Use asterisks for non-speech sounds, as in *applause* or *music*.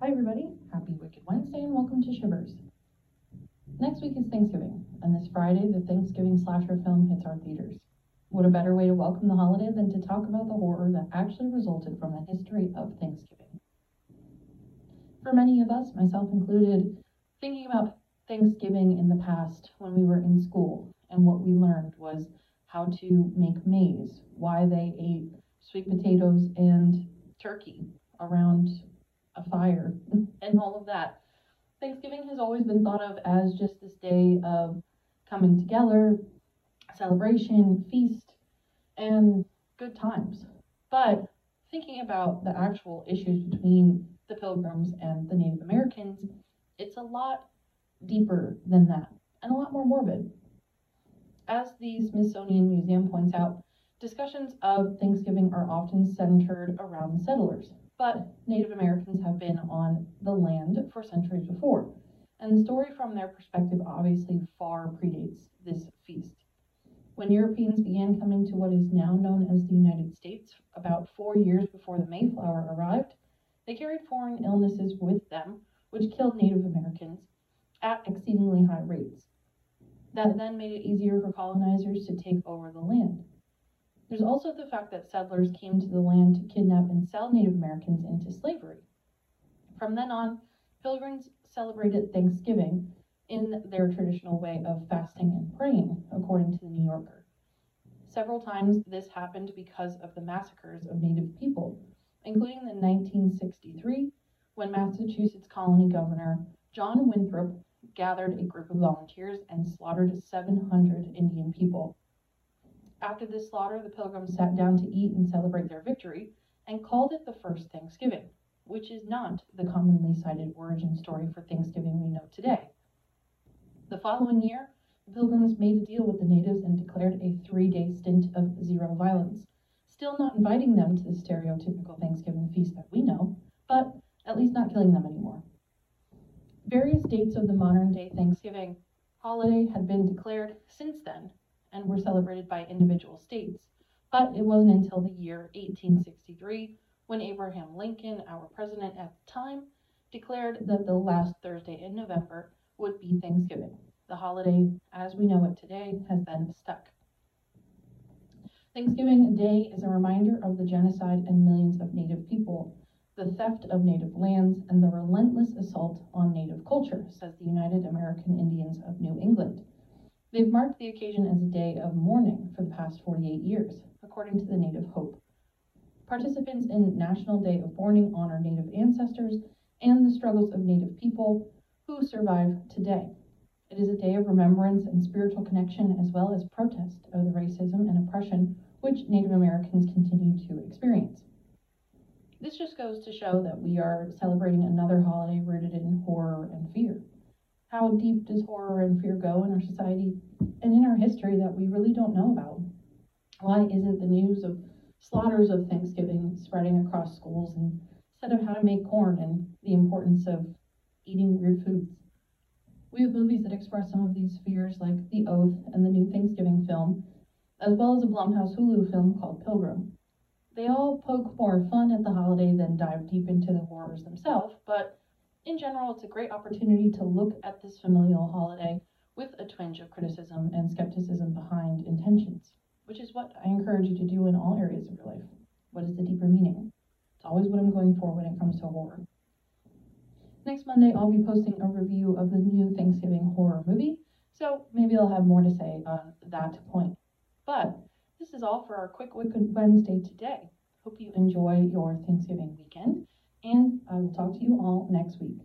Hi, everybody. Happy Wicked Wednesday and welcome to Shivers. Next week is Thanksgiving, and this Friday, the Thanksgiving slasher film hits our theaters. What a better way to welcome the holiday than to talk about the horror that actually resulted from the history of Thanksgiving? For many of us, myself included, thinking about Thanksgiving in the past when we were in school and what we learned was how to make maize, why they ate sweet potatoes and turkey around a fire, *laughs* and all of that. Thanksgiving has always been thought of as just this day of coming together, celebration, feast, and good times. But thinking about the actual issues between the Pilgrims and the Native Americans, it's a lot deeper than that and a lot more morbid. As the Smithsonian Museum points out, discussions of Thanksgiving are often centered around the settlers, but Native Americans have been on the land for centuries before, and the story from their perspective obviously far predates this feast. When Europeans began coming to what is now known as the United States, about four years before the Mayflower arrived, they carried foreign illnesses with them, which killed Native Americans at exceedingly high rates. That then made it easier for colonizers to take over the land. There's also the fact that settlers came to the land to kidnap and sell Native Americans into slavery. From then on, pilgrims celebrated Thanksgiving in their traditional way of fasting and praying, according to the New Yorker. Several times this happened because of the massacres of Native people, including in 1963 when Massachusetts colony governor John Winthrop gathered a group of volunteers and slaughtered 700 Indian people. After this slaughter, the pilgrims sat down to eat and celebrate their victory and called it the first Thanksgiving, which is not the commonly cited origin story for Thanksgiving we know today. The following year, the pilgrims made a deal with the natives and declared a three day stint of zero violence, still not inviting them to the stereotypical Thanksgiving feast that we know, but at least not killing them anymore. Various dates of the modern day Thanksgiving holiday had been declared since then and were celebrated by individual states. But it wasn't until the year 1863 when Abraham Lincoln, our president at the time, declared that the last Thursday in November would be Thanksgiving. The holiday, as we know it today, has then stuck. Thanksgiving Day is a reminder of the genocide and millions of Native people, the theft of Native lands, and the relentless assault on Native culture, says the United American Indians of New England. They've marked the occasion as a day of mourning for the past 48 years, according to the Native Hope. Participants in National Day of Mourning honor Native ancestors and the struggles of Native people who survive today. It is a day of remembrance and spiritual connection, as well as protest of the racism and oppression which Native Americans continue to experience. This just goes to show that we are celebrating another holiday rooted in horror and fear. How deep does horror and fear go in our society and in our history that we really don't know about? Why isn't the news of slaughters of Thanksgiving spreading across schools instead of how to make corn and the importance of eating weird foods? We have movies that express some of these fears, like The Oath and the new Thanksgiving film, as well as a Blumhouse Hulu film called Pilgrim. They all poke more fun at the holiday than dive deep into the horrors themselves, but in general, it's a great opportunity to look at this familial holiday with a twinge of criticism and skepticism behind intentions, which is what I encourage you to do in all areas of your life. What is the deeper meaning? It's always what I'm going for when it comes to horror. Next Monday, I'll be posting a review of the new Thanksgiving horror movie, so maybe I'll have more to say on that point. But this is all for our quick Wicked Wednesday today. Hope you enjoy your Thanksgiving weekend and I will talk to you all next week.